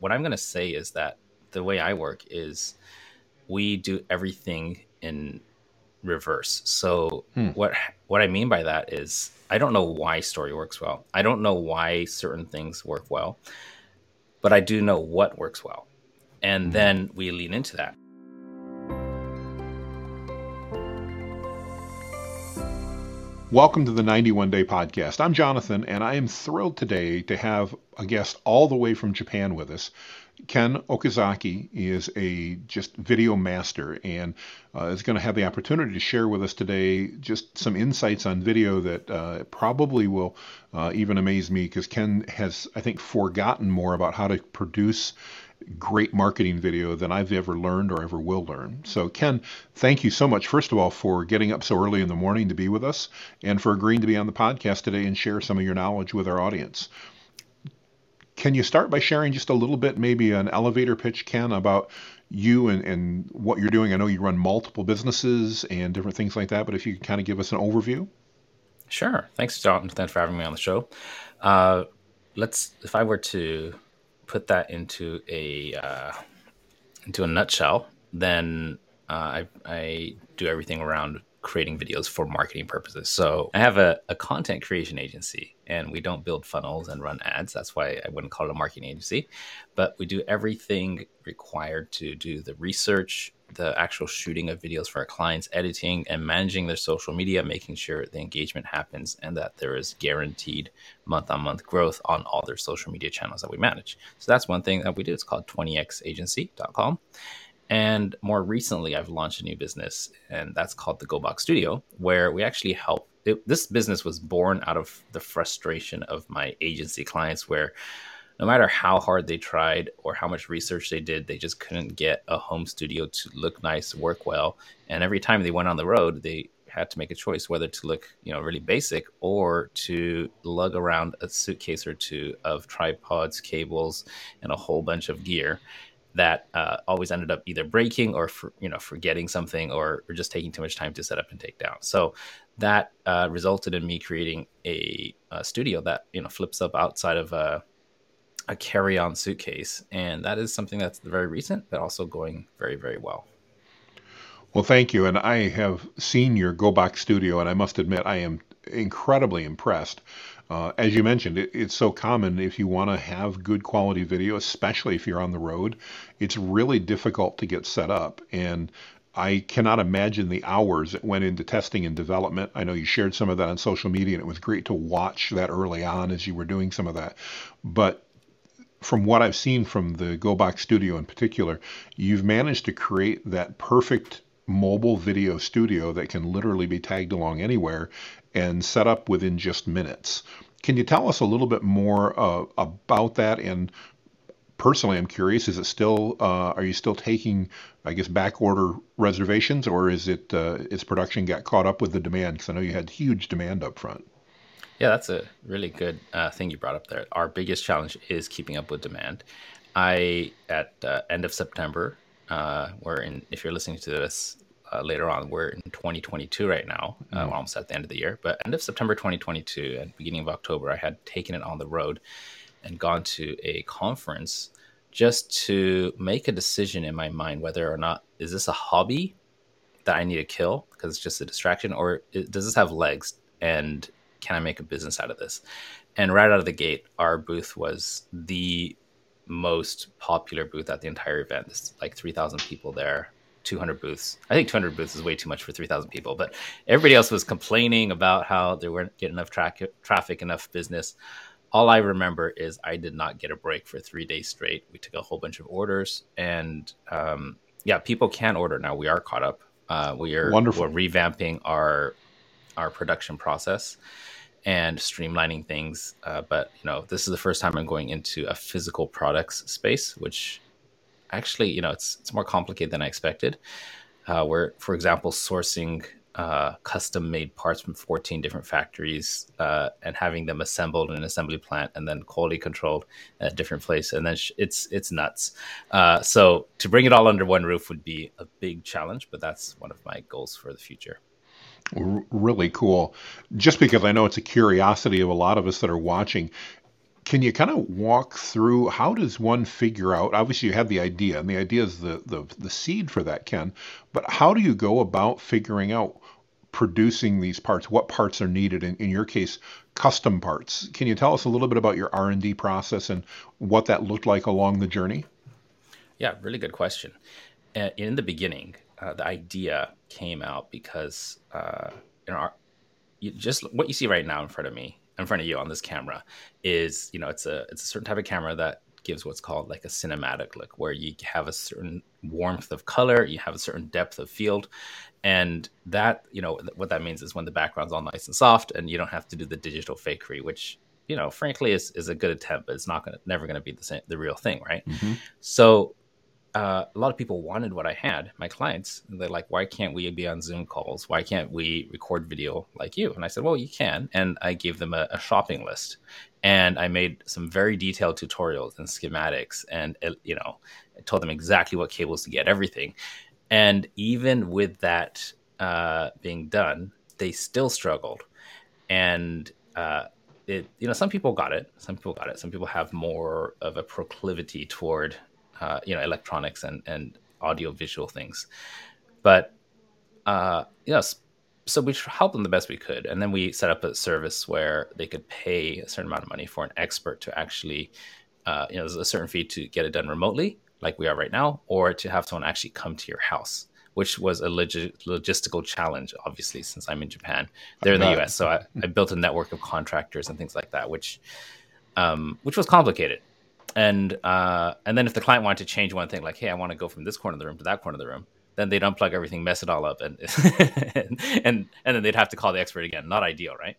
what I'm going to say is that the way I work is we do everything in reverse. So hmm. what what I mean by that is I don't know why story works well. I don't know why certain things work well, but I do know what works well. And hmm. then we lean into that. Welcome to the 91 Day Podcast. I'm Jonathan, and I am thrilled today to have a guest all the way from Japan with us. Ken Okazaki is a just video master and uh, is going to have the opportunity to share with us today just some insights on video that uh, probably will uh, even amaze me because Ken has, I think, forgotten more about how to produce great marketing video than I've ever learned or ever will learn. So, Ken, thank you so much, first of all, for getting up so early in the morning to be with us and for agreeing to be on the podcast today and share some of your knowledge with our audience. Can you start by sharing just a little bit, maybe an elevator pitch, Ken, about you and, and what you're doing? I know you run multiple businesses and different things like that, but if you could kind of give us an overview. Sure. Thanks, Jonathan, for having me on the show. Uh, let's, if I were to put that into a uh, into a nutshell, then uh, I, I do everything around creating videos for marketing purposes. So I have a, a, content creation agency and we don't build funnels and run ads. That's why I wouldn't call it a marketing agency. But we do everything required to do the research, the actual shooting of videos for our clients, editing and managing their social media, making sure the engagement happens and that there is guaranteed month on month growth on all their social media channels that we manage. So that's one thing that we do. It's called 20xagency.com. And more recently, I've launched a new business, and that's called the GoBox Studio, where we actually help. It, this business was born out of the frustration of my agency clients, where no matter how hard they tried or how much research they did, they just couldn't get a home studio to look nice, work well. And every time they went on the road, they had to make a choice whether to look, you know, really basic or to lug around a suitcase or two of tripods, cables, and a whole bunch of gear that uh, always ended up either breaking or for, you know forgetting something or, or, just taking too much time to set up and take down. So that uh, resulted in me creating a, a, studio that you know flips up outside of a, a carry-on suitcase, and that is something that's very recent, but also going very very well. Well, thank you. And I have seen your GoBox studio, and I must admit I am incredibly impressed uh, as you mentioned, it, it's so common if you want to have good quality video, especially if you're on the road, it's really difficult to get set up. And I cannot imagine the hours that went into testing and development. I know you shared some of that on social media, and it was great to watch that early on as you were doing some of that. But from what I've seen from the GoBox Studio in particular, you've managed to create that perfect mobile video studio that can literally be tagged along anywhere and set up within just minutes. Can you tell us a little bit more uh, about that? And personally, I'm curious: is it still? Uh, are you still taking, I guess, back order reservations, or is it uh, is production got caught up with the demand? Because I know you had huge demand up front. Yeah, that's a really good uh, thing you brought up there. Our biggest challenge is keeping up with demand. I at uh, end of September, uh, where in if you're listening to this uh, later on. We're in 2022 right now, uh, mm. almost at the end of the year. But end of September 2022 and beginning of October, I had taken it on the road and gone to a conference just to make a decision in my mind whether or not is this a hobby that I need to kill because it's just a distraction, or does this have legs and can I make a business out of this? And right out of the gate, our booth was the most popular booth at the entire event. There's like 3,000 people there. 200 booths. I think 200 booths is way too much for 3,000 people, but everybody else was complaining about how they weren't getting enough tra- traffic, enough business. All I remember is I did not get a break for three days straight. We took a whole bunch of orders, and um, yeah, people can order now. We are caught up. Uh, we are Wonderful. We're revamping our our production process and streamlining things. Uh, but you know, this is the first time I'm going into a physical products space, which actually, you know, it's it's more complicated than I expected. Uh, we're, for example, sourcing uh, custom made parts from 14 different factories uh, and having them assembled in an assembly plant and then quality controlled at a different place and then sh- it's it's nuts uh, so to bring it all under one roof would be a big challenge but that's one of my goals for the future really cool just because i know it's a curiosity of a lot of us that are watching can you kind of walk through how does one figure out? Obviously, you have the idea, and the idea is the, the, the seed for that, Ken. But how do you go about figuring out producing these parts? What parts are needed? In, in your case, custom parts. Can you tell us a little bit about your R and D process and what that looked like along the journey? Yeah, really good question. Uh, in the beginning, uh, the idea came out because uh, you know, our, you just what you see right now in front of me, in front of you on this camera, is you know it's a it's a certain type of camera that gives what's called like a cinematic look, where you have a certain warmth of color, you have a certain depth of field, and that you know what that means is when the background's all nice and soft, and you don't have to do the digital fakery, which you know frankly is, is a good attempt, but it's not gonna never gonna be the same the real thing, right? Mm-hmm. So uh, a lot of people wanted what I had, my clients. They're like, why can't we be on Zoom calls? Why can't we record video like you? And I said, well, you can. And I gave them a, a shopping list. And I made some very detailed tutorials and schematics and, uh, you know, I told them exactly what cables to get, everything. And even with that uh, being done, they still struggled. And uh, it, you know, some people got it. Some people got it. Some people have more of a proclivity toward uh, you know electronics and and audio visual things. But uh you know so we helped them the best we could. And then we set up a service where they could pay a certain amount of money for an expert to actually uh, you know there's a certain fee to get it done remotely like we are right now or to have someone actually come to your house which was a log- logistical challenge obviously since i'm in japan. They're in the us so I, I, built a network of contractors and things like that which um, which was complicated and uh, and then if the client wanted to change one thing, like, hey, I want to go from this corner of the room to that corner of the room, then they'd unplug everything, mess it all up, and and, and then they'd have to call the expert again. Not ideal, right?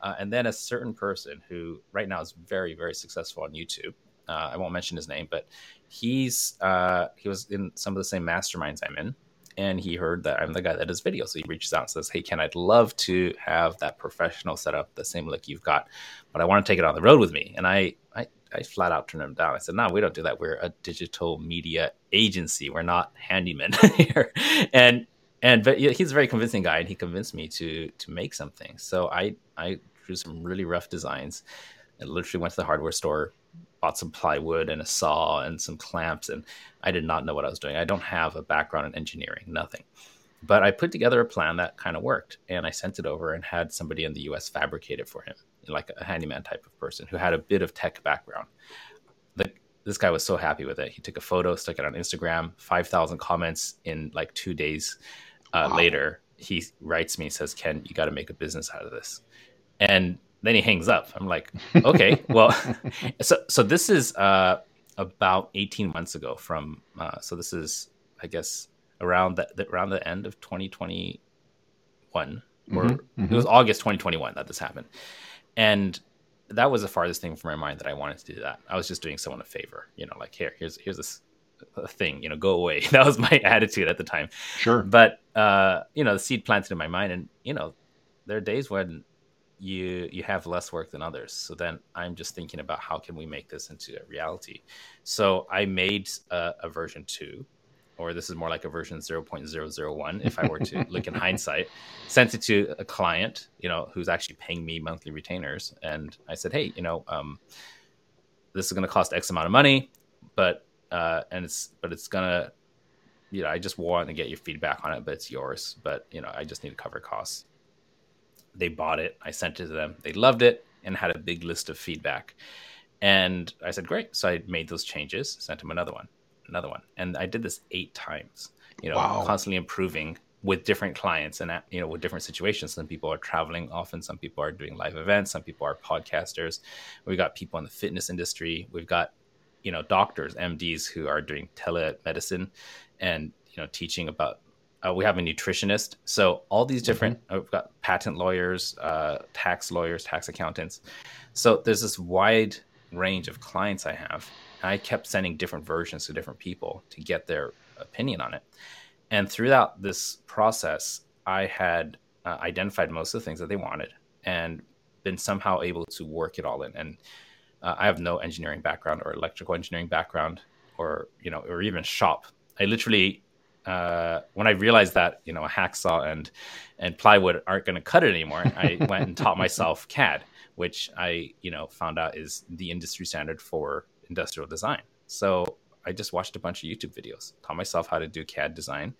Uh, and then a certain person who right now is very very successful on YouTube. Uh, I won't mention his name, but he's uh, he was in some of the same masterminds I'm in, and he heard that I'm the guy that does videos. So he reaches out and says, "Hey, Ken, I'd love to have that professional setup, the same look you've got, but I want to take it on the road with me." And I I I flat out turned him down. I said, "No, we don't do that. We're a digital media agency. We're not handymen here." and and but he's a very convincing guy, and he convinced me to to make something. So I I drew some really rough designs. I literally went to the hardware store, bought some plywood and a saw and some clamps, and I did not know what I was doing. I don't have a background in engineering, nothing. But I put together a plan that kind of worked, and I sent it over and had somebody in the U.S. fabricate it for him like a handyman type of person who had a bit of tech background. The, this guy was so happy with it. He took a photo, stuck it on Instagram, 5,000 comments in like two days uh, wow. later. He writes me, says, Ken, you got to make a business out of this. And then he hangs up. I'm like, okay, well, so, so this is uh, about 18 months ago from, uh, so this is, I guess, around the, around the end of 2021 or mm-hmm, mm-hmm. it was August 2021 that this happened and that was the farthest thing from my mind that I wanted to do that. I was just doing someone a favor, you know, like here, here's here's this thing, you know, go away. That was my attitude at the time. Sure. But uh, you know, the seed planted in my mind, and you know, there are days when you you have less work than others. So then I'm just thinking about how can we make this into a reality. So I made a, a version two or this is more like a version 0.001 if I were to look in hindsight, sent it to a client, you know, who's actually paying me monthly retainers. And I said, hey, you know, um, this is going to cost X amount of money, but, uh, and it's, but it's going to, you know, I just want to get your feedback on it, but it's yours. But, you know, I just need to cover costs. They bought it. I sent it to them. They loved it and had a big list of feedback. And I said, great. So I made those changes, sent them another one another one. And I did this eight times, you know, wow. constantly improving with different clients and, you know, with different situations. Some people are traveling often, some people are doing live events, some people are podcasters. We've got people in the fitness industry. We've got, you know, doctors, MDs who are doing telemedicine and, you know, teaching about uh, we have a nutritionist. So all these different, mm-hmm. uh, we've got patent lawyers, uh, tax lawyers, tax accountants. So there's this wide range of clients I have, I kept sending different versions to different people to get their opinion on it. And throughout this process, I had uh, identified most of the things that they wanted and been somehow able to work it all in. And uh, I have no engineering background or electrical engineering background or, you know, or even shop. I literally, uh, when I realized that, you know, a hacksaw and, and plywood aren't going to cut it anymore, I went and taught myself CAD which I you know found out is the industry standard for industrial design. So I just watched a bunch of YouTube videos, taught myself how to do CAD design,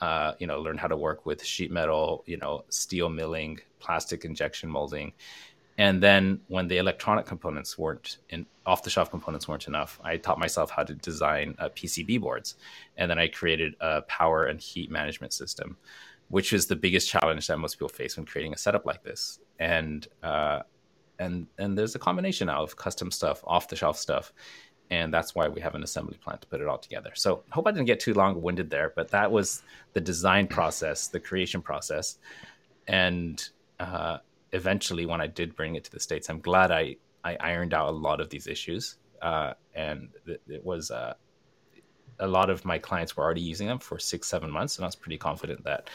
uh, you know, learn how to work with sheet metal, you know, steel milling, plastic injection molding. And then when the electronic components weren't in off the shelf components weren't enough, I taught myself how to design uh, PCB boards. And then I created a power and heat management system, which is the biggest challenge that most people face when creating a setup like this. And, uh, and, and there's a combination now of custom stuff, off the shelf stuff, and that's why we have an assembly plant to put it all together. So hope I didn't get too long winded there, but that was the design process, the creation process, and uh, eventually when I did bring it to the states, I'm glad I I ironed out a lot of these issues, uh, and it, it was. Uh, a lot of my clients were already using them for six, seven months, and I was pretty confident that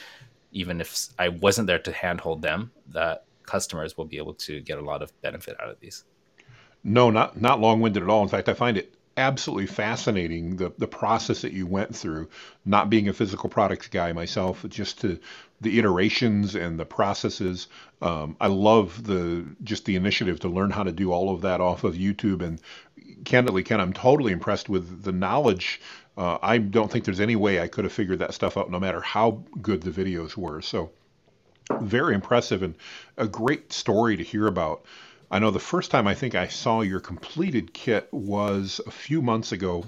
even if I wasn't there to handhold them, that customers will be able to get a lot of benefit out of these. No, not not long-winded at all. In fact, I find it absolutely fascinating the the process that you went through. Not being a physical products guy myself, just to the iterations and the processes. Um, I love the just the initiative to learn how to do all of that off of YouTube. And candidly, Ken, I'm totally impressed with the knowledge. Uh, I don't think there's any way I could have figured that stuff out, no matter how good the videos were. So very impressive and a great story to hear about. I know the first time I think I saw your completed kit was a few months ago.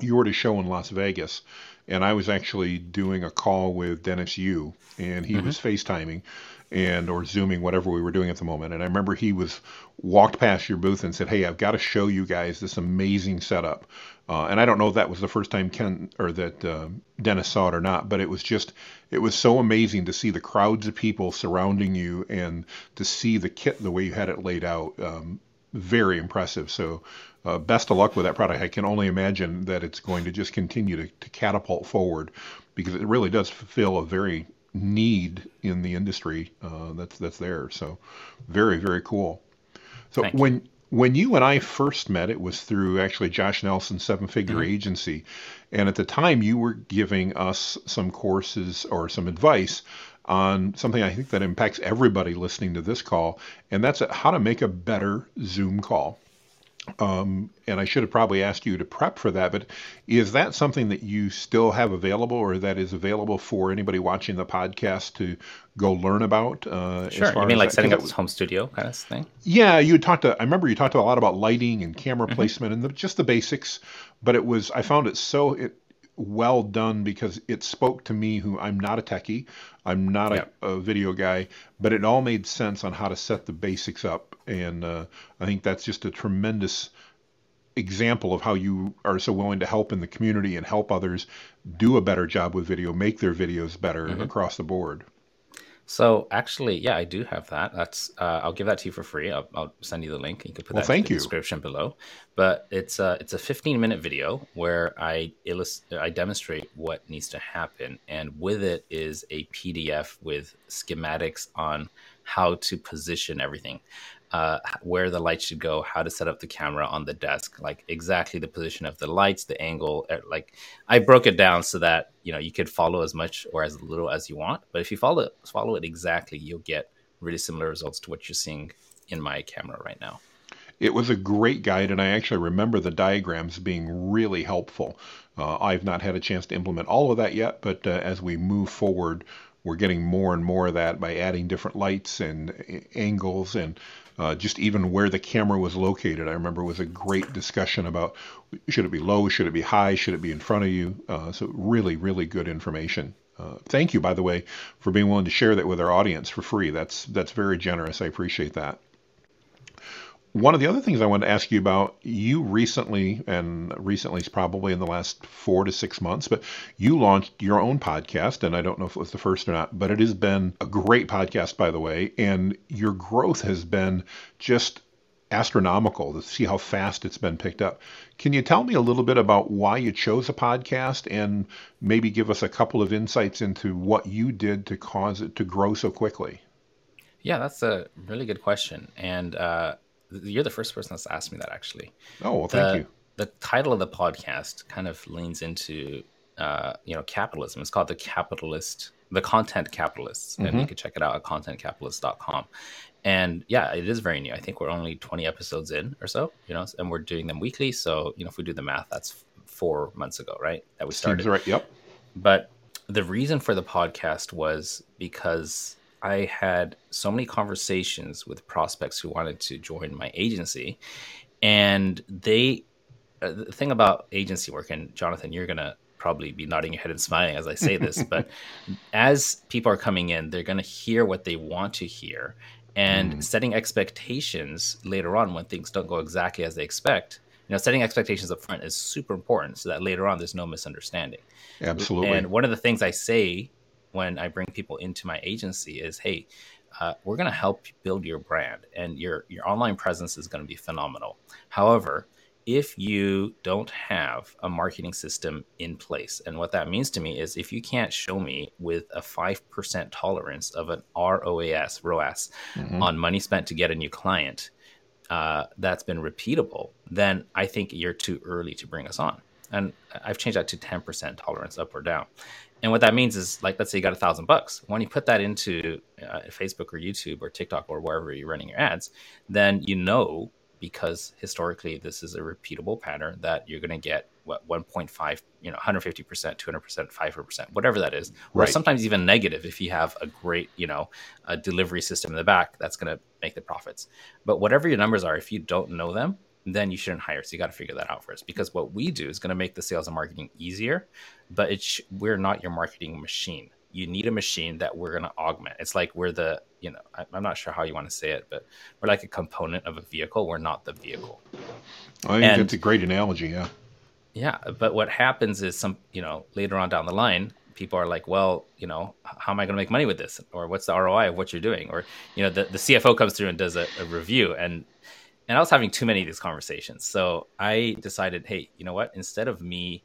You were at a show in Las Vegas, and I was actually doing a call with Dennis Yu, and he mm-hmm. was FaceTiming and or zooming whatever we were doing at the moment and i remember he was walked past your booth and said hey i've got to show you guys this amazing setup uh, and i don't know if that was the first time ken or that uh, dennis saw it or not but it was just it was so amazing to see the crowds of people surrounding you and to see the kit the way you had it laid out um, very impressive so uh, best of luck with that product. I can only imagine that it's going to just continue to, to catapult forward because it really does fulfill a very need in the industry uh, that's that's there. So very very cool. So Thank when you. When you and I first met, it was through actually Josh Nelson Seven Figure mm-hmm. Agency, and at the time you were giving us some courses or some advice on something I think that impacts everybody listening to this call, and that's how to make a better Zoom call. Um, and I should have probably asked you to prep for that, but is that something that you still have available or that is available for anybody watching the podcast to go learn about? Uh, sure. you mean like that? setting up this home studio kind of thing? Yeah, you talked to, I remember you talked a lot about lighting and camera mm-hmm. placement and the, just the basics, but it was, I found it so, it, well done because it spoke to me who I'm not a techie, I'm not a, a, video guy, but it all made sense on how to set the basics up and uh, I think that's just a tremendous example of how you are so willing to help in the community and help others do a better job with video, make their videos better mm-hmm. across the board. So actually, yeah, I do have that. That's uh, I'll give that to you for free. I'll, I'll, send you the link. You can put well, that thank in the you. description below. But it's a it's a 15 minute video where I illust- I demonstrate what needs to happen, and with it is a PDF with schematics on how to position everything uh, where the light should go, how to set up the camera on the desk, like exactly the position of the lights, the angle. Like I broke it down so that you know you could follow as much or as little as you want. But if you follow it, follow it exactly, you'll get really similar results to what you're seeing in my camera right now. It was a great guide, and I actually remember the diagrams being really helpful. Uh, I've not had a chance to implement all of that yet, but uh, as we move forward, we're getting more and more of that by adding different lights and angles and uh, just even where the camera was located. I remember was a great discussion about should it be low, should it be high, should it be in front of you. Uh, so really, really good information. Uh, thank you, by the way, for being willing to share that with our audience for free. That's that's very generous. I appreciate that one of the other things I wanted to ask you about, you recently, and recently is probably in the last four to six months, but you launched your own podcast, and I don't know if it was the first or not, but it has been a great podcast, by the way, and your growth has been just astronomical to see how fast it's been picked up. Can you tell me a little bit about why you chose a podcast and maybe give us a couple of insights into what you did to cause it to grow so quickly? Yeah, that's a really good question. And uh, you're the first person that's asked me that actually. Oh, well, thank the, you. The title of the podcast kind of leans into uh, you know capitalism. It's called the capitalist, the content capitalists, mm-hmm. and you can check it out at contentcapitalist.com. And yeah, it is very new. I think we're only 20 episodes in or so, you know, and we're doing them weekly. So, you know, if we do the math, that's four months ago, right? That we started. Seems right. Yep. But the reason for the podcast was because I had so many conversations with prospects who wanted to join my agency, and they. Uh, the thing about agency work, and Jonathan, you're gonna probably be nodding your head and smiling as I say this, but as people are coming in, they're gonna hear what they want to hear, and mm. setting expectations later on when things don't go exactly as they expect you know setting expectations up front is super important so that later on there's no misunderstanding absolutely and one of the things i say when i bring people into my agency is hey uh, we're going to help build your brand and your your online presence is going to be phenomenal however if you don't have a marketing system in place and what that means to me is if you can't show me with a 5% tolerance of an roas roas mm-hmm. on money spent to get a new client uh, that's been repeatable, then I think you're too early to bring us on. And I've changed that to 10% tolerance up or down. And what that means is, like, let's say you got a thousand bucks. When you put that into uh, Facebook or YouTube or TikTok or wherever you're running your ads, then you know because historically this is a repeatable pattern that you're going to get what 1.5 you know 150% 200% 500% whatever that is or right. sometimes even negative if you have a great you know a delivery system in the back that's going to make the profits but whatever your numbers are if you don't know them then you shouldn't hire so you got to figure that out first because what we do is going to make the sales and marketing easier but it's we're not your marketing machine you need a machine that we're going to augment. It's like we're the, you know, I, am not sure how you want to say it, but we're like a component of a vehicle. We're not the vehicle. I think and, that's a great analogy. Yeah. Yeah. But what happens is some, you know, later on down the line, people are like, well, you know, how am I going to make money with this? Or what's the ROI of what you're doing? Or, you know, the, the CFO comes through and does a, a review and, and I was having too many of these conversations. So I decided, hey, you know what? Instead of me,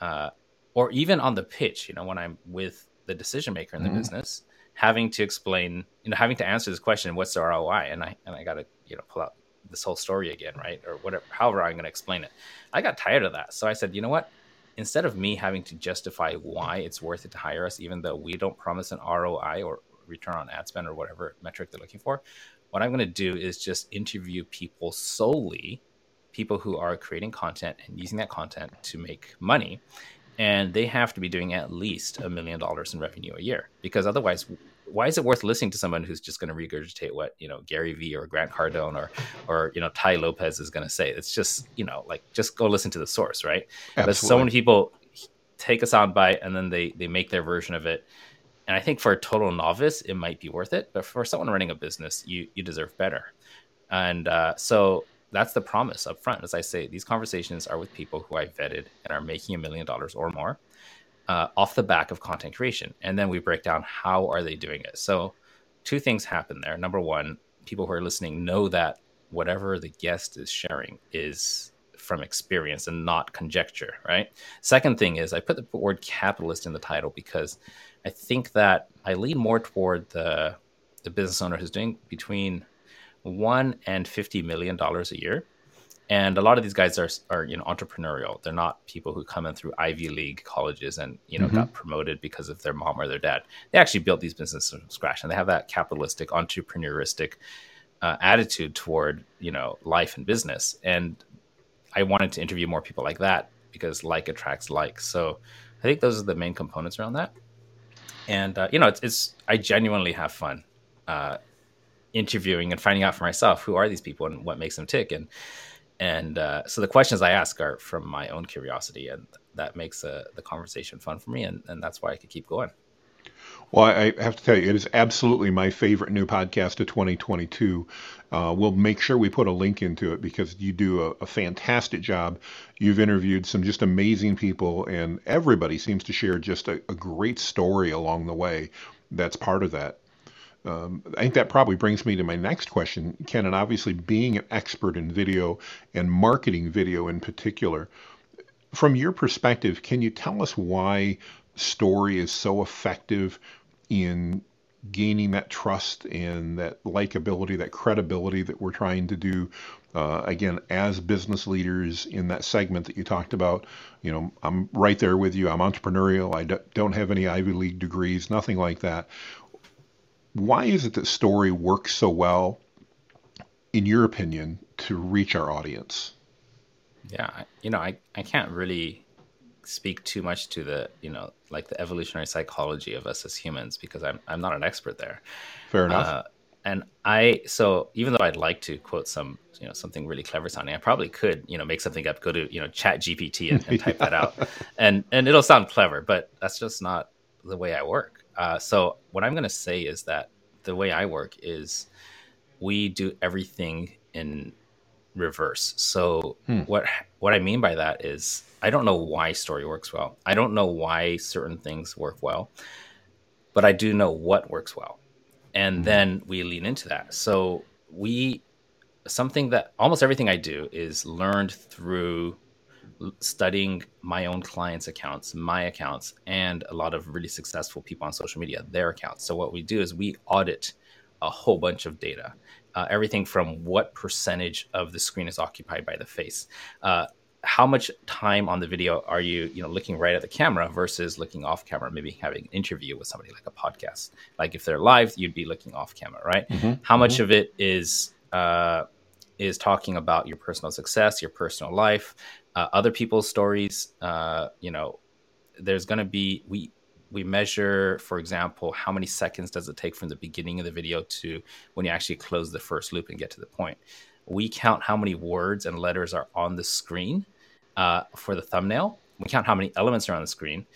uh, or even on the pitch, you know, when I'm with the decision maker in the mm-hmm. business having to explain you know having to answer this question what's the roi and i and i gotta you know pull out this whole story again right or whatever however i'm going to explain it i got tired of that so i said you know what instead of me having to justify why it's worth it to hire us even though we don't promise an roi or return on ad spend or whatever metric they're looking for what i'm going to do is just interview people solely people who are creating content and using that content to make money and they have to be doing at least a million dollars in revenue a year because otherwise why is it worth listening to someone who's just going to regurgitate what you know Gary Vee or Grant Cardone or or you know Tai Lopez is going to say? It's just you know like just go listen to the source, right? Absolutely. But so many people take a soundbite and then they they make their version of it. And I think for a total novice, it might be worth it, but for someone running a business, you you deserve better. And uh, so that's the promise up front. As I say, these conversations are with people who I vetted and are making a million dollars or more uh, off the back of content creation. And then we break down how are they doing it. So two things happen there. Number one, people who are listening know that whatever the guest is sharing is from experience and not conjecture, right? Second thing is I put the word capitalist in the title because I think that I lean more toward the the business owner who's doing between one and fifty million dollars a year. And a lot of these guys are are you know entrepreneurial. They're not people who come in through Ivy League colleges and you know mm-hmm. got promoted because of their mom or their dad. They actually built these businesses from scratch, and they have that capitalistic, entrepreneuristic uh, attitude toward you know life and business. And I wanted to interview more people like that because like attracts like. So I think those are the main components around that. And uh, you know, it's, it's I genuinely have fun. Uh, interviewing and finding out for myself who are these people and what makes them tick and and uh, so the questions I ask are from my own curiosity, and that makes uh, the conversation fun for me, and, and that's why I could keep going. Well, I have to tell you, it is absolutely my favorite new podcast of 2022. Uh, we'll make sure we put a link into it because you do a, a, fantastic job. You've interviewed some just amazing people, and everybody seems to share just a, a great story along the way. That's part of that. Um, I think that probably brings me to my next question, Ken. And obviously, being an expert in video and marketing video in particular, from your perspective, can you tell us why story is so effective in gaining that trust and that likability, that credibility that we're trying to do? Uh, again, as business leaders in that segment that you talked about, you know, I'm right there with you. I'm entrepreneurial. I don't have any Ivy League degrees, nothing like that why is it that story works so well, in your opinion, to reach our audience? Yeah, you know, I, I can't really speak too much to the, you know, like the evolutionary psychology of us as humans because I'm I'm not an expert there. Fair enough. Uh, and I so even though I'd like to quote some you know something really clever sounding, I probably could you know make something up, go to you know Chat GPT and, and type yeah. that out, and and it'll sound clever, but that's just not the way I work. Uh, so what I'm going to say is that the way I work is we do everything in reverse. So hmm. what what I mean by that is I don't know why story works well. I don't know why certain things work well, but I do know what works well and mm-hmm. then we lean into that. So we something that almost everything I do is learned through studying my own clients' accounts, my accounts, and a lot of really successful people on social media, their accounts. So what we do is we audit a whole bunch of data. Uh, everything from what percentage of the screen is occupied by the face, uh, how much time on the video are you you know looking right at the camera versus looking off camera maybe having an interview with somebody like a podcast like if they're live you'd be looking off camera right mm-hmm. how much mm-hmm. of it is uh, is talking about your personal success your personal life uh, other people's stories uh, you know there's going to be we we measure for example how many seconds does it take from the beginning of the video to when you actually close the first loop and get to the point we count how many words and letters are on the screen uh, for the thumbnail. We count how many elements are on the screen,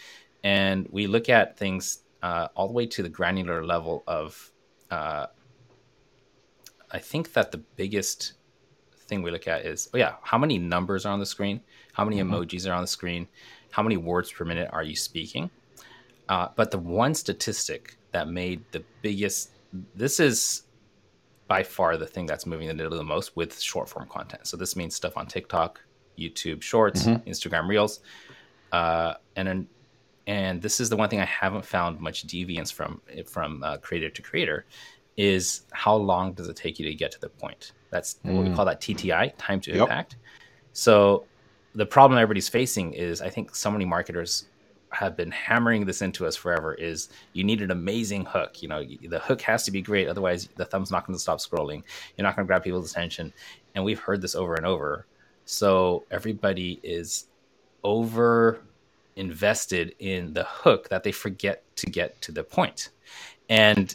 and we look at things uh, all the way to the granular level of. Uh, I think that the biggest thing we look at is, oh yeah, how many numbers are on the screen? How many mm-hmm. emojis are on the screen? How many words per minute are you speaking? Uh, but the one statistic that made the biggest, this is by far the thing that's moving the needle the most with short form content. So this means stuff on TikTok, YouTube Shorts, mm-hmm. Instagram Reels, uh, and and this is the one thing I haven't found much deviance from from uh, creator to creator is how long does it take you to get to the point? That's mm. what we mm. call that TTI, time to yep. impact. So the problem everybody's facing is I think so many marketers have been hammering this into us forever is you need an amazing hook. You know, the hook has to be great. Otherwise, the thumb's not going to stop scrolling. You're not going to grab people's attention. And we've heard this over and over. So everybody is over invested in the hook that they forget to get to the point. And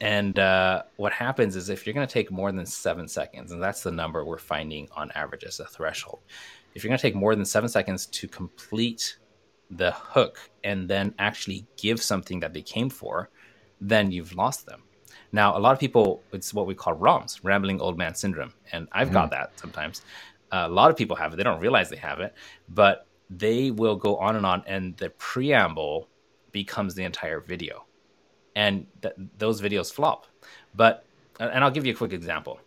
and uh, what happens is if you're going to take more than seven seconds, and that's the number we're finding on average as a threshold, if you're going to take more than seven seconds to complete the hook and then actually give something that they came for, then you've lost them. Now, a lot of people, it's what we call ROMs, rambling old man syndrome. And I've mm-hmm. got that sometimes a lot of people have it. They don't realize they have it, but they will go on and on, and the preamble becomes the entire video, and th- those videos flop. But and I'll give you a quick example.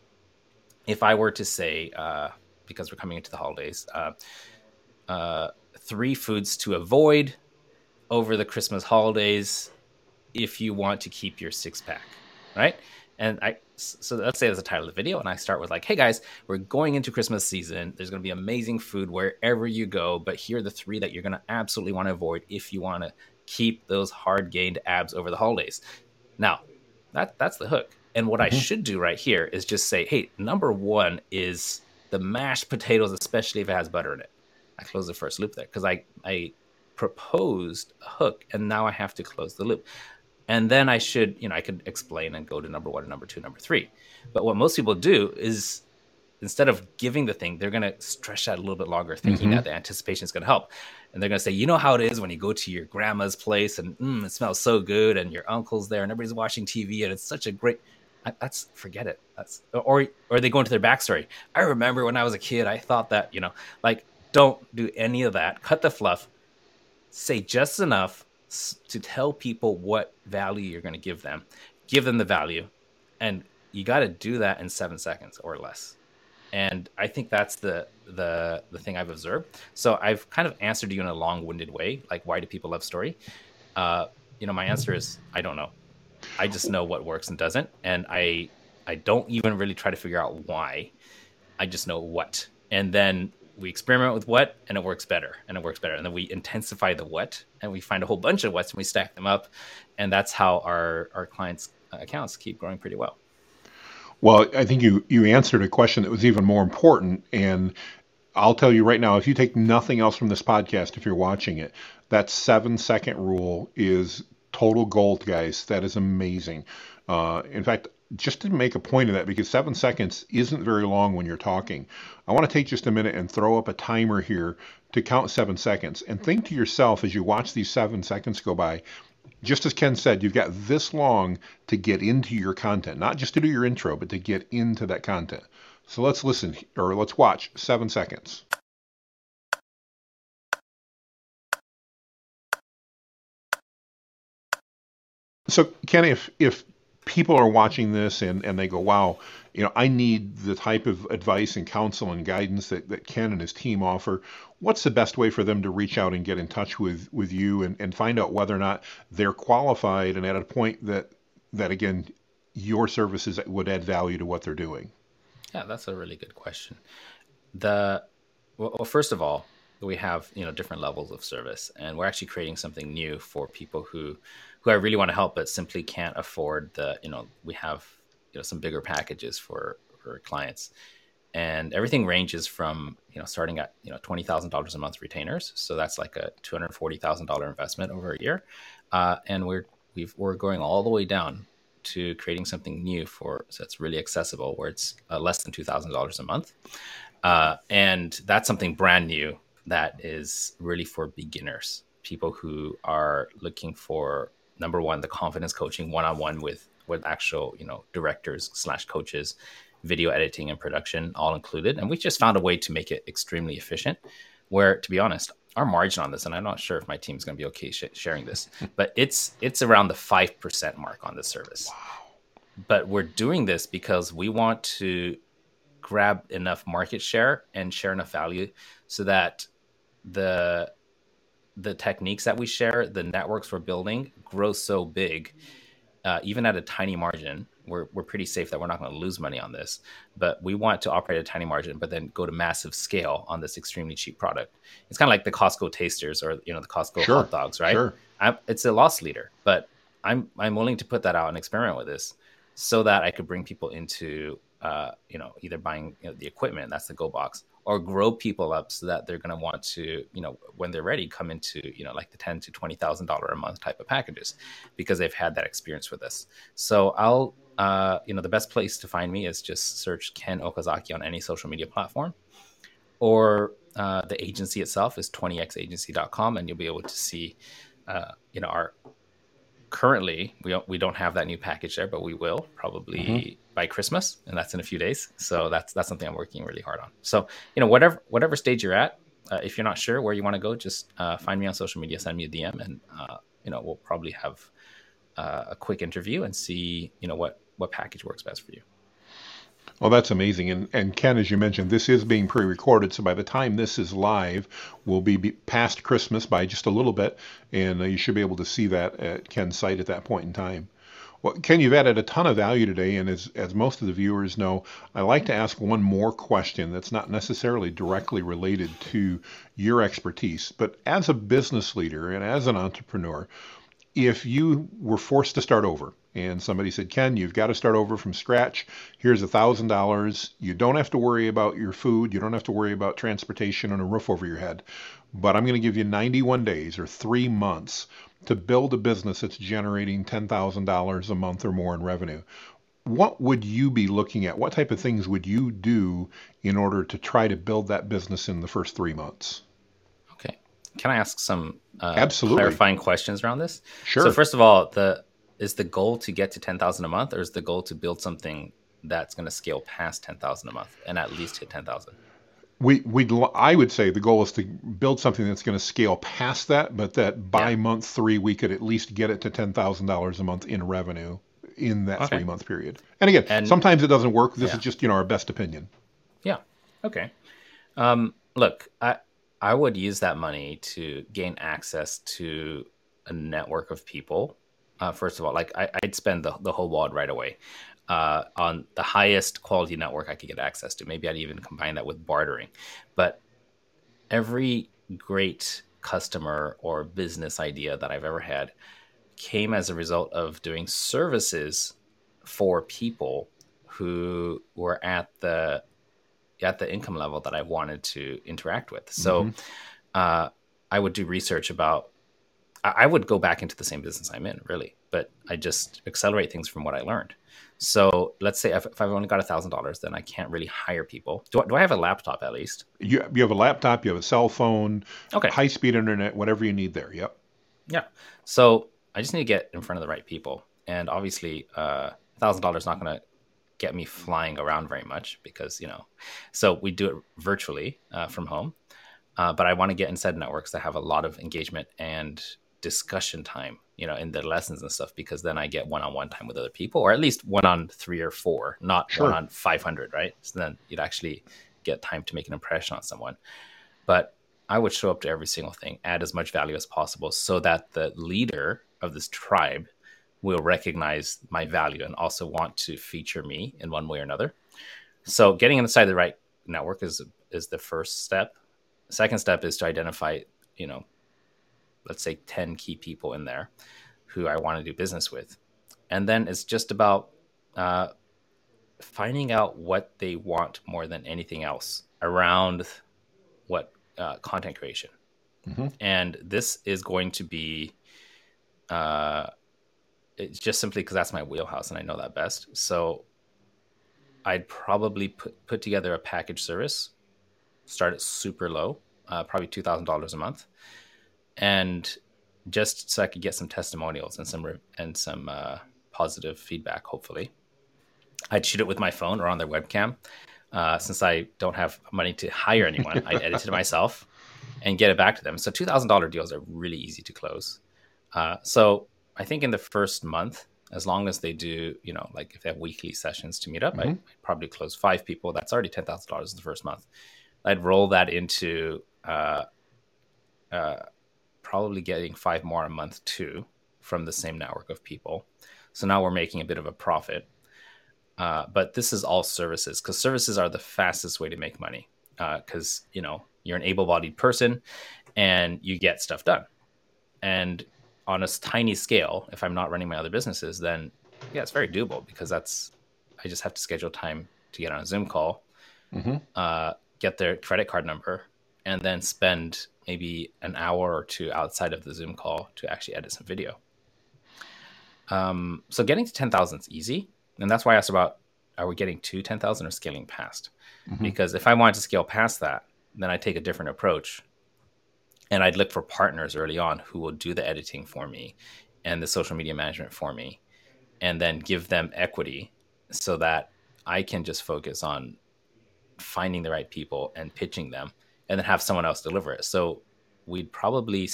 If I were to say, uh, because we're coming into the holidays, uh, uh, three foods to avoid over the Christmas holidays if you want to keep your six pack, right? And I so let's say that's the title of the video, and I start with like, "Hey guys, we're going into Christmas season. There's going to be amazing food wherever you go, but here are the three that you're going to absolutely want to avoid if you want to keep those hard gained abs over the holidays." Now, that that's the hook. And what mm-hmm. I should do right here is just say, "Hey, number one is the mashed potatoes, especially if it has butter in it." I close the first loop there because I I proposed a hook, and now I have to close the loop and then I should, you know, I could explain and go to number one, number two, number three. But what most people do is instead of giving the thing, they're going to stretch out a little bit longer, thinking mm-hmm. that the anticipation is going to help. And they're going to say, you know how it is when you go to your grandma's place and mm, it smells so good, and your uncle's there, and everybody's watching TV, and it's such a great. That's forget it. That's or or they go into their backstory. I remember when I was a kid, I thought that you know, like don't do any of that. Cut the fluff. Say just enough to tell people what value you're going to give them, give them the value, and you got to do that in seven seconds or less. And I think that's the the the thing I've observed. So I've kind of answered you in a long-winded way, like why do people love story? Uh, you know, my answer is I don't know. I just know what works and doesn't, and I I don't even really try to figure out why. I just know what, and then we experiment with what and it works better and it works better and then we intensify the what and we find a whole bunch of whats and we stack them up and that's how our our clients accounts keep growing pretty well. Well, I think you you answered a question that was even more important, and I'll tell you right now, if you take nothing else from this podcast, if you're watching it, that seven second rule is total gold, guys. That is amazing. Uh, in fact, just to make a point of that, because seven seconds isn't very long when you're talking, I want to take just a minute and throw up a timer here to count seven seconds. And think to yourself as you watch these seven seconds go by, just as Ken said, you've got this long to get into your content, not just to do your intro, but to get into that content. So let's listen or let's watch seven seconds. So, Ken, if if people are watching this and, and they go, wow, you know, I need the type of advice and counsel and guidance that, that Ken and his team offer. What's the best way for them to reach out and get in touch with, with you and, and find out whether or not they're qualified and at a point that, that again, your services would add value to what they're doing? Yeah, that's a really good question. The well, first of all, we have you know different levels of service, and we're actually creating something new for people who who I really want to help but simply can't afford the you know we have you know some bigger packages for for clients. And everything ranges from you know starting at you know twenty thousand dollars a month retainers, so that's like a two hundred forty thousand dollar investment over a year, uh, and we're we are going all the way down to creating something new for so it's really accessible where it's uh, less than two thousand dollars a month, uh, and that's something brand new that is really for beginners, people who are looking for number one the confidence coaching one on one with with actual you know directors slash coaches video editing and production all included and we just found a way to make it extremely efficient where to be honest our margin on this and i'm not sure if my team's going to be okay sh- sharing this but it's it's around the 5% mark on this service wow. but we're doing this because we want to grab enough market share and share enough value so that the the techniques that we share the networks we're building grow so big uh, even at a tiny margin, we're, we're pretty safe that we're not going to lose money on this. But we want to operate at a tiny margin, but then go to massive scale on this extremely cheap product. It's kind of like the Costco tasters or you know the Costco sure, hot dogs, right? Sure. I'm, it's a loss leader, but I'm I'm willing to put that out and experiment with this so that I could bring people into uh, you know either buying you know, the equipment that's the Go box or grow people up so that they're going to want to you know when they're ready come into you know like the ten to twenty thousand dollar a month type of packages because they've had that experience with us. So I'll uh, you know the best place to find me is just search Ken Okazaki on any social media platform, or uh, the agency itself is 20xagency.com, and you'll be able to see uh, you know our currently we don't we don't have that new package there, but we will probably mm-hmm. by Christmas, and that's in a few days. So that's that's something I'm working really hard on. So you know whatever whatever stage you're at, uh, if you're not sure where you want to go, just uh, find me on social media, send me a DM, and uh, you know we'll probably have uh, a quick interview and see you know what what package works best for you. Well, that's amazing. And, and Ken, as you mentioned, this is being pre recorded. So by the time this is live, we'll be, be past Christmas by just a little bit. And uh, you should be able to see that at Ken's site at that point in time. Well, Ken, you've added a ton of value today. And as, as most of the viewers know, I like to ask one more question that's not necessarily directly related to your expertise. But as a business leader and as an entrepreneur, if you were forced to start over, and somebody said, Ken, you've got to start over from scratch. Here's a $1,000. You don't have to worry about your food. You don't have to worry about transportation and a roof over your head. But I'm going to give you 91 days or three months to build a business that's generating $10,000 a month or more in revenue. What would you be looking at? What type of things would you do in order to try to build that business in the first three months? Can I ask some uh, Absolutely. clarifying questions around this? Sure. So, first of all, the is the goal to get to 10,000 a month or is the goal to build something that's going to scale past 10,000 a month and at least hit 10,000? We we I would say the goal is to build something that's going to scale past that, but that by yeah. month 3 we could at least get it to $10,000 a month in revenue in that okay. 3 month period. And again, and, sometimes it doesn't work. This yeah. is just, you know, our best opinion. Yeah. Okay. Um, look, I I would use that money to gain access to a network of people uh, first of all, like I, would spend the, the whole wad right away uh, on the highest quality network I could get access to. Maybe I'd even combine that with bartering. But every great customer or business idea that I've ever had came as a result of doing services for people who were at the at the income level that I wanted to interact with. So mm-hmm. uh, I would do research about. I would go back into the same business I'm in, really, but I just accelerate things from what I learned. So let's say if, if I've only got a thousand dollars, then I can't really hire people. Do I, do I have a laptop at least? You you have a laptop, you have a cell phone, okay, high speed internet, whatever you need there. Yep. Yeah. So I just need to get in front of the right people, and obviously, uh, thousand dollars is not going to get me flying around very much because you know so we do it virtually uh, from home. Uh, but i want to get inside networks that have a lot of engagement and discussion time you know in the lessons and stuff because then i get one-on-one time with other people or at least one on three or four not sure. one on 500 right? So then you'd actually get time to make an impression on someone. But i would show up to every single thing add as much value as possible so that the leader of this tribe will recognize my value and also want to feature me in one way or another. So getting inside the right network is is the first step. Second step is to identify, you know, let's say 10 key people in there who I want to do business with. And then it's just about uh, finding out what they want more than anything else around what uh, content creation. Mm-hmm. And this is going to be uh, it's just simply because that's my wheelhouse and I know that best. So I'd probably put put together a package service, start it super low, uh, probably two thousand dollars a month, and just so I could get some testimonials and some re- and some uh, positive feedback. Hopefully, I'd shoot it with my phone or on their webcam. Uh, since I don't have money to hire anyone, I'd edit it myself and get it back to them. So two thousand dollar deals are really easy to close. Uh, so I think in the first month, as long as they do, you know, like if they have weekly sessions to meet up, mm-hmm. I'd, probably close five people. That's already ten thousand dollars in the first month. I'd roll that into uh, uh, probably getting five more a month too from the same network of people. So now we're making a bit of a profit. Uh, but this is all services because services are the fastest way to make money because uh, you know you're an able-bodied person and you get stuff done and on a tiny scale, if I'm not running my other businesses, then yeah, it's very doable because that's I just have to schedule time to get on a Zoom call, mm-hmm. uh, get their credit card number, and then spend maybe an hour or two outside of the Zoom call to actually edit some video. Um, so getting to 10,000 is easy. And that's why I asked about are we getting to 10,000 or scaling past? Mm-hmm. Because if I wanted to scale past that, then I take a different approach and I'd look for partners early on who will do the editing for me and the social media management for me, and then give them equity so that I can just focus on finding the right people and pitching them, and then have someone else deliver it. So we'd probably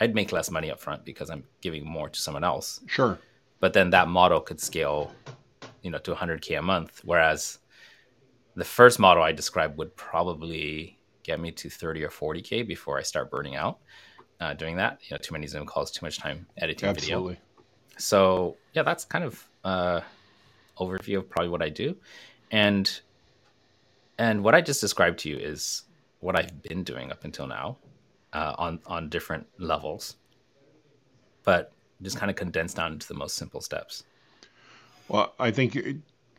I'd make less money up front because I'm giving more to someone else. Sure. But then that model could scale, you know, to 100k a month, whereas the first model I described would probably get me to 30 or 40k before I start burning out uh, doing that. You know, too many Zoom calls, too much time editing Absolutely. video. So yeah, that's kind of uh, overview of probably what I do, and and what I just described to you is what I've been doing up until now uh, on on different levels, but just kind of condensed down into the most simple steps. Well, I think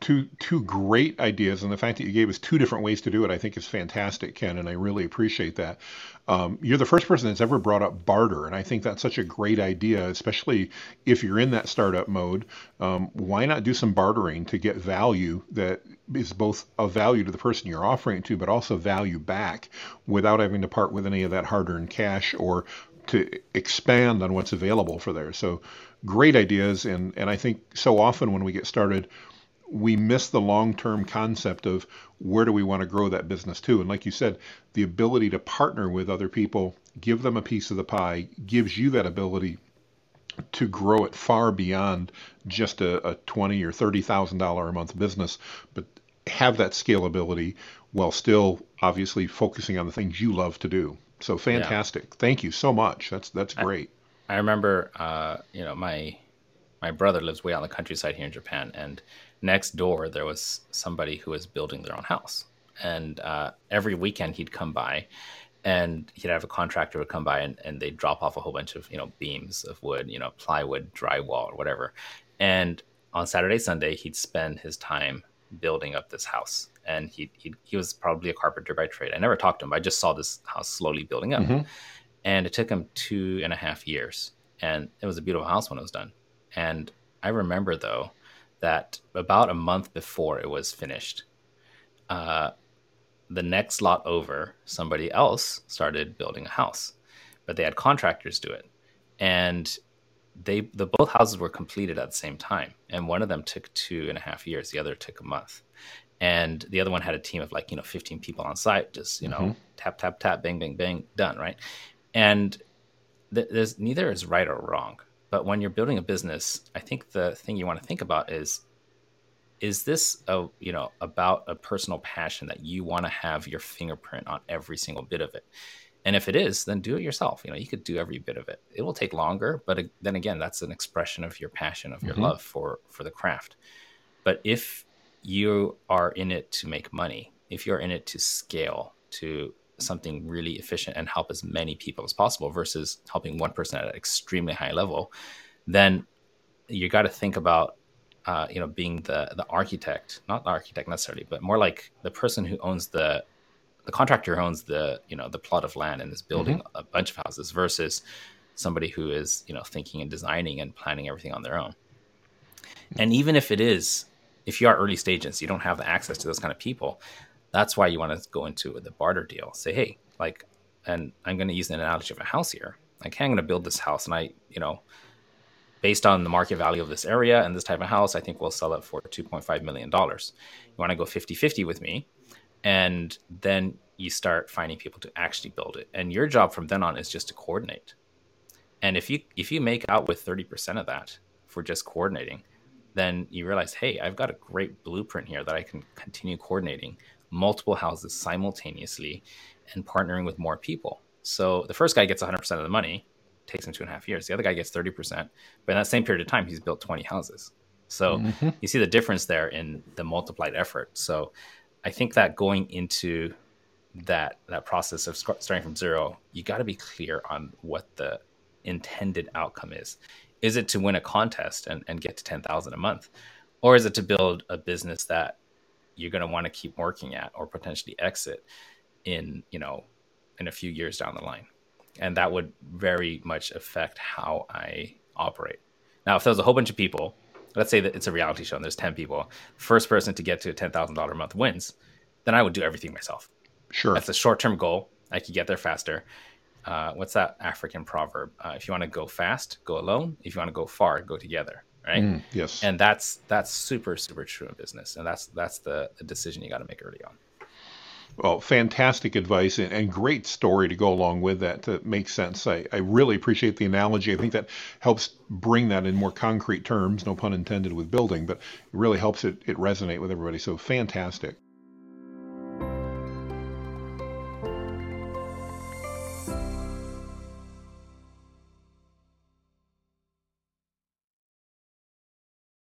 two two great ideas, and the fact that you gave us two different ways to do it, I think is fantastic, Ken, and I really appreciate that. Um, you're the first person that's ever brought up barter, and I think that's such a great idea, especially if you're in that startup mode. Um, why not do some bartering to get value that is both of value to the person you're offering to, but also value back without having to part with any of that hard-earned cash or to expand on what's available for there. So great ideas, and and I think so often when we get started we miss the long term concept of where do we want to grow that business to. And like you said, the ability to partner with other people, give them a piece of the pie, gives you that ability to grow it far beyond just a, a twenty or thirty thousand dollar a month business, but have that scalability while still obviously focusing on the things you love to do. So fantastic! Yeah. Thank you so much. That's that's great. I, I remember, uh, you know, my my brother lives way out in the countryside here in Japan, and next door there was somebody who was building their own house and uh, every weekend he'd come by and he'd have a contractor would come by and, and they'd drop off a whole bunch of you know beams of wood you know plywood drywall or whatever and on Saturday, Sunday, he'd spend his time building up this house. And he, he, he was probably a carpenter by trade. I never talked to him. I just saw this house slowly building up. Mm-hmm. And it took him two and a half years. And it was a beautiful house when it was done. And I remember, though, that about a month before it was finished, uh, the next lot over, somebody else started building a house, but they had contractors do it. And they the both houses were completed at the same time, and one of them took two and a half years. The other took a month, and the other one had a team of like you know 15 people on site, just you know mm-hmm. tap tap tap, bang bang bang, done right. And th- there's neither is right or wrong, but when you're building a business, I think the thing you want to think about is is this a you know about a personal passion that you want to have your fingerprint on every single bit of it and if it is, then do it yourself. You know, you could do every bit of it. It will take longer, but then again, that's an expression of your passion, of your mm-hmm. love for for the craft. But if you are in it to make money, if you're in it to scale to something really efficient and help as many people as possible versus helping one person at an extremely high level, then you got to think about uh, you know being the the architect, not the architect necessarily, but more like the person who owns the the contractor owns the you know the plot of land and is building mm-hmm. a bunch of houses versus somebody who is you know thinking and designing and planning everything on their own and even if it is if you are early stages you don't have the access to those kind of people that's why you want to go into the barter deal. Say hey like and i'm going to use an analogy of a house here. Like hey, i'm going to build this house and i you know based on the market value of this area and this type of house i think we'll sell it for 2.5 million dollars. You want to go 50-50 with me and then you start finding people to actually build it. And your job from then on is just to coordinate. And if you if you make out with 30% of that for just coordinating then you realize hey i've got a great blueprint here that i can continue coordinating multiple houses simultaneously and partnering with more people. So the first guy gets 100% of the money takes him two and a half years. The other guy gets 30% but in that same period of time he's built 20 houses. So mm-hmm. you see the difference there in the multiplied effort. So I think that going into that that process of starting from zero, you got to be clear on what the intended outcome is. Is it to win a contest and, and get to ten thousand a month, or is it to build a business that you're going to want to keep working at or potentially exit in you know in a few years down the line? And that would very much affect how I operate. Now, if there's a whole bunch of people let's say that it's a reality show and there's 10 people first person to get to a $10000 a month wins then i would do everything myself. Sure. That's a short-term goal. I could get there faster. Uh, what's that african proverb? Uh, if you want to go fast go alone. If you want to go far go together right mm, yes and that's that's super super true in business and that's that's the, the decision you got to make early on well, fantastic advice and, and, great story to go along with that to make sense. I, I really appreciate the analogy. I think that helps bring that in more concrete terms, no pun intended with building, but it really helps it, it resonate with everybody. So fantastic.